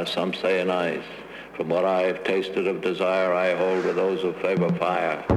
fire, some say in ice. From what I have tasted of desire, I hold with those who favor fire.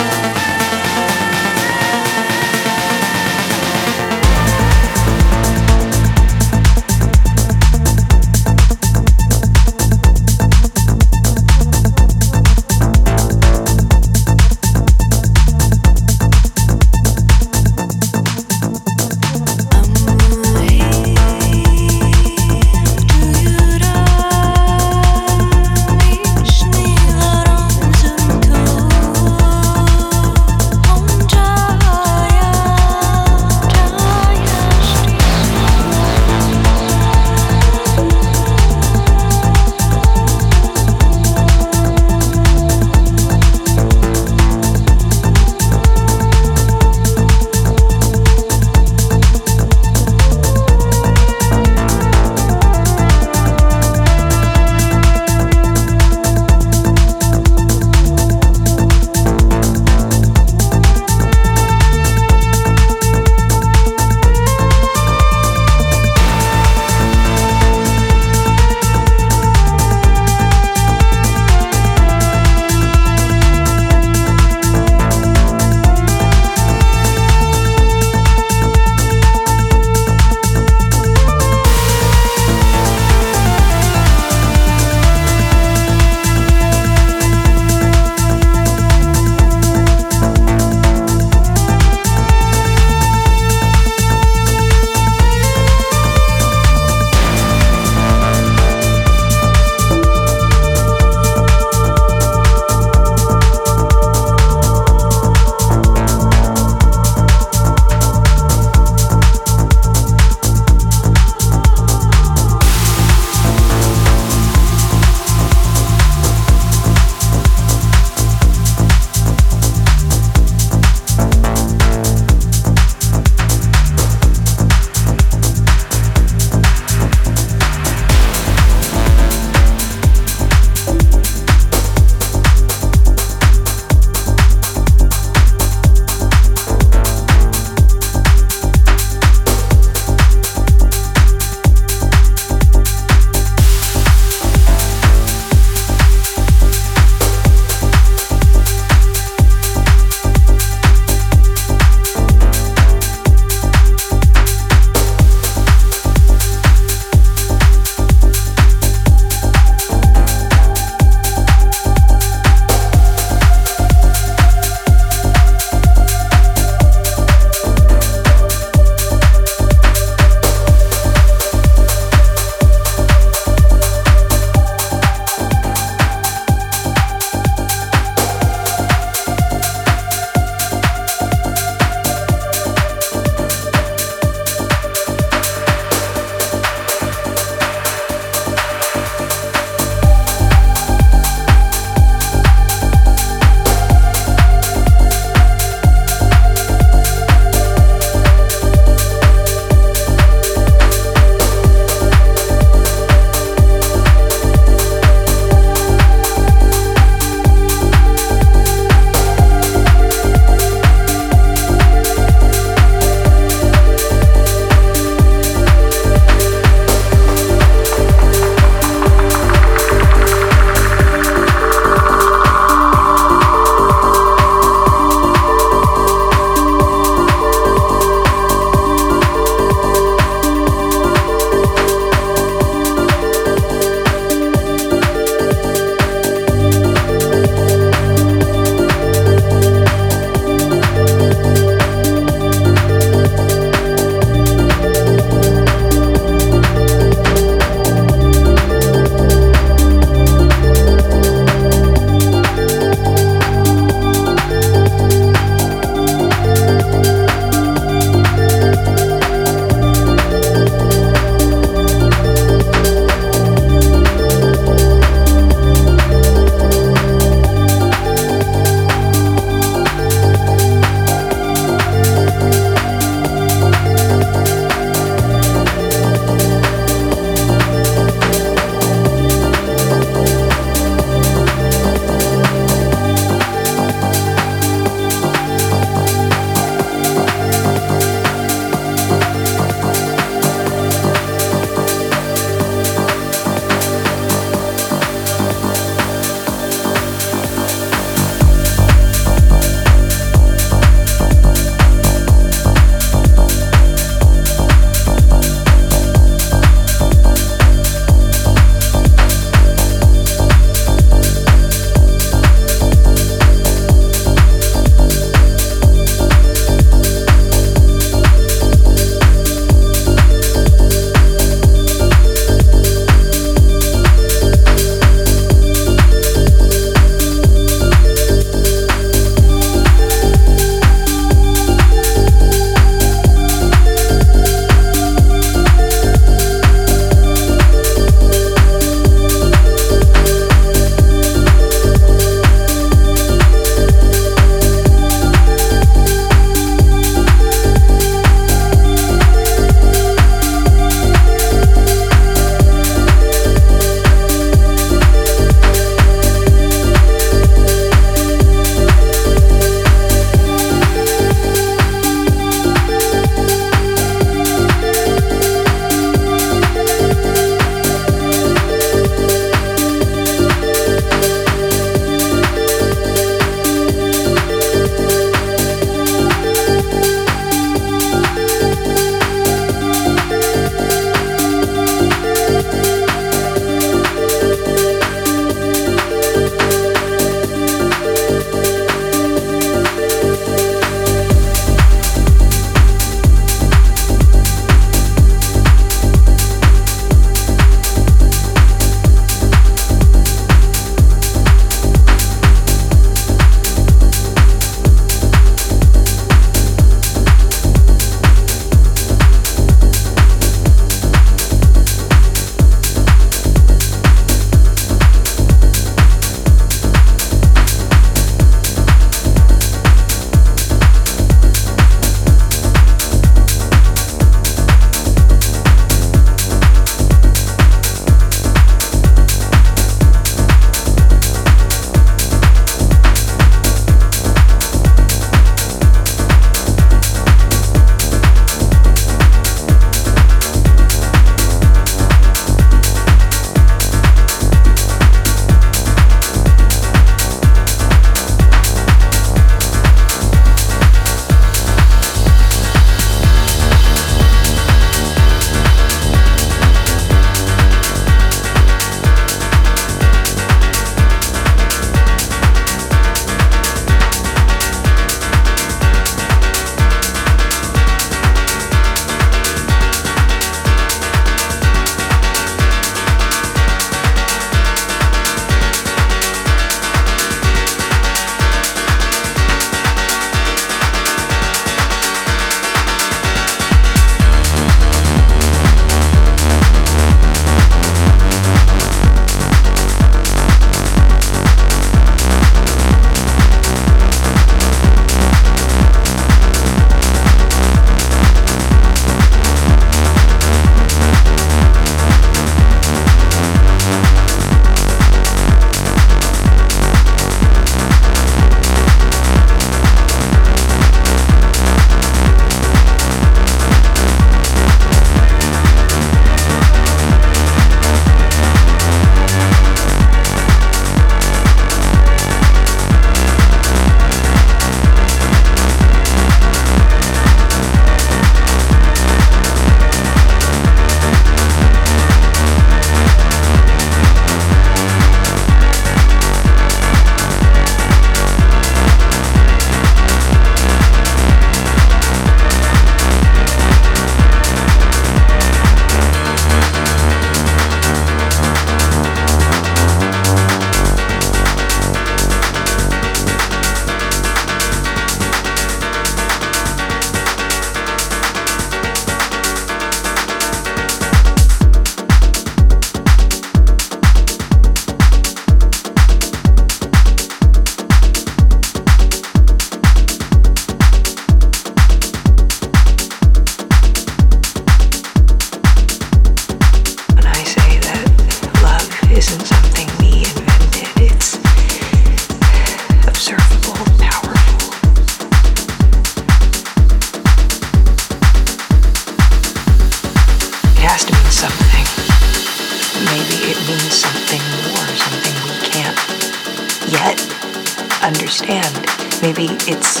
Understand. Maybe it's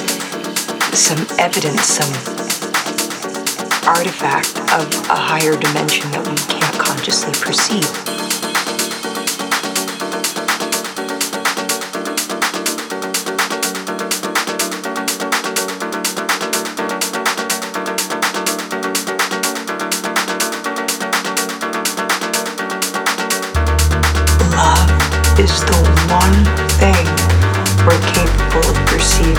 some evidence, some artifact of a higher dimension that we can't consciously perceive. Is the one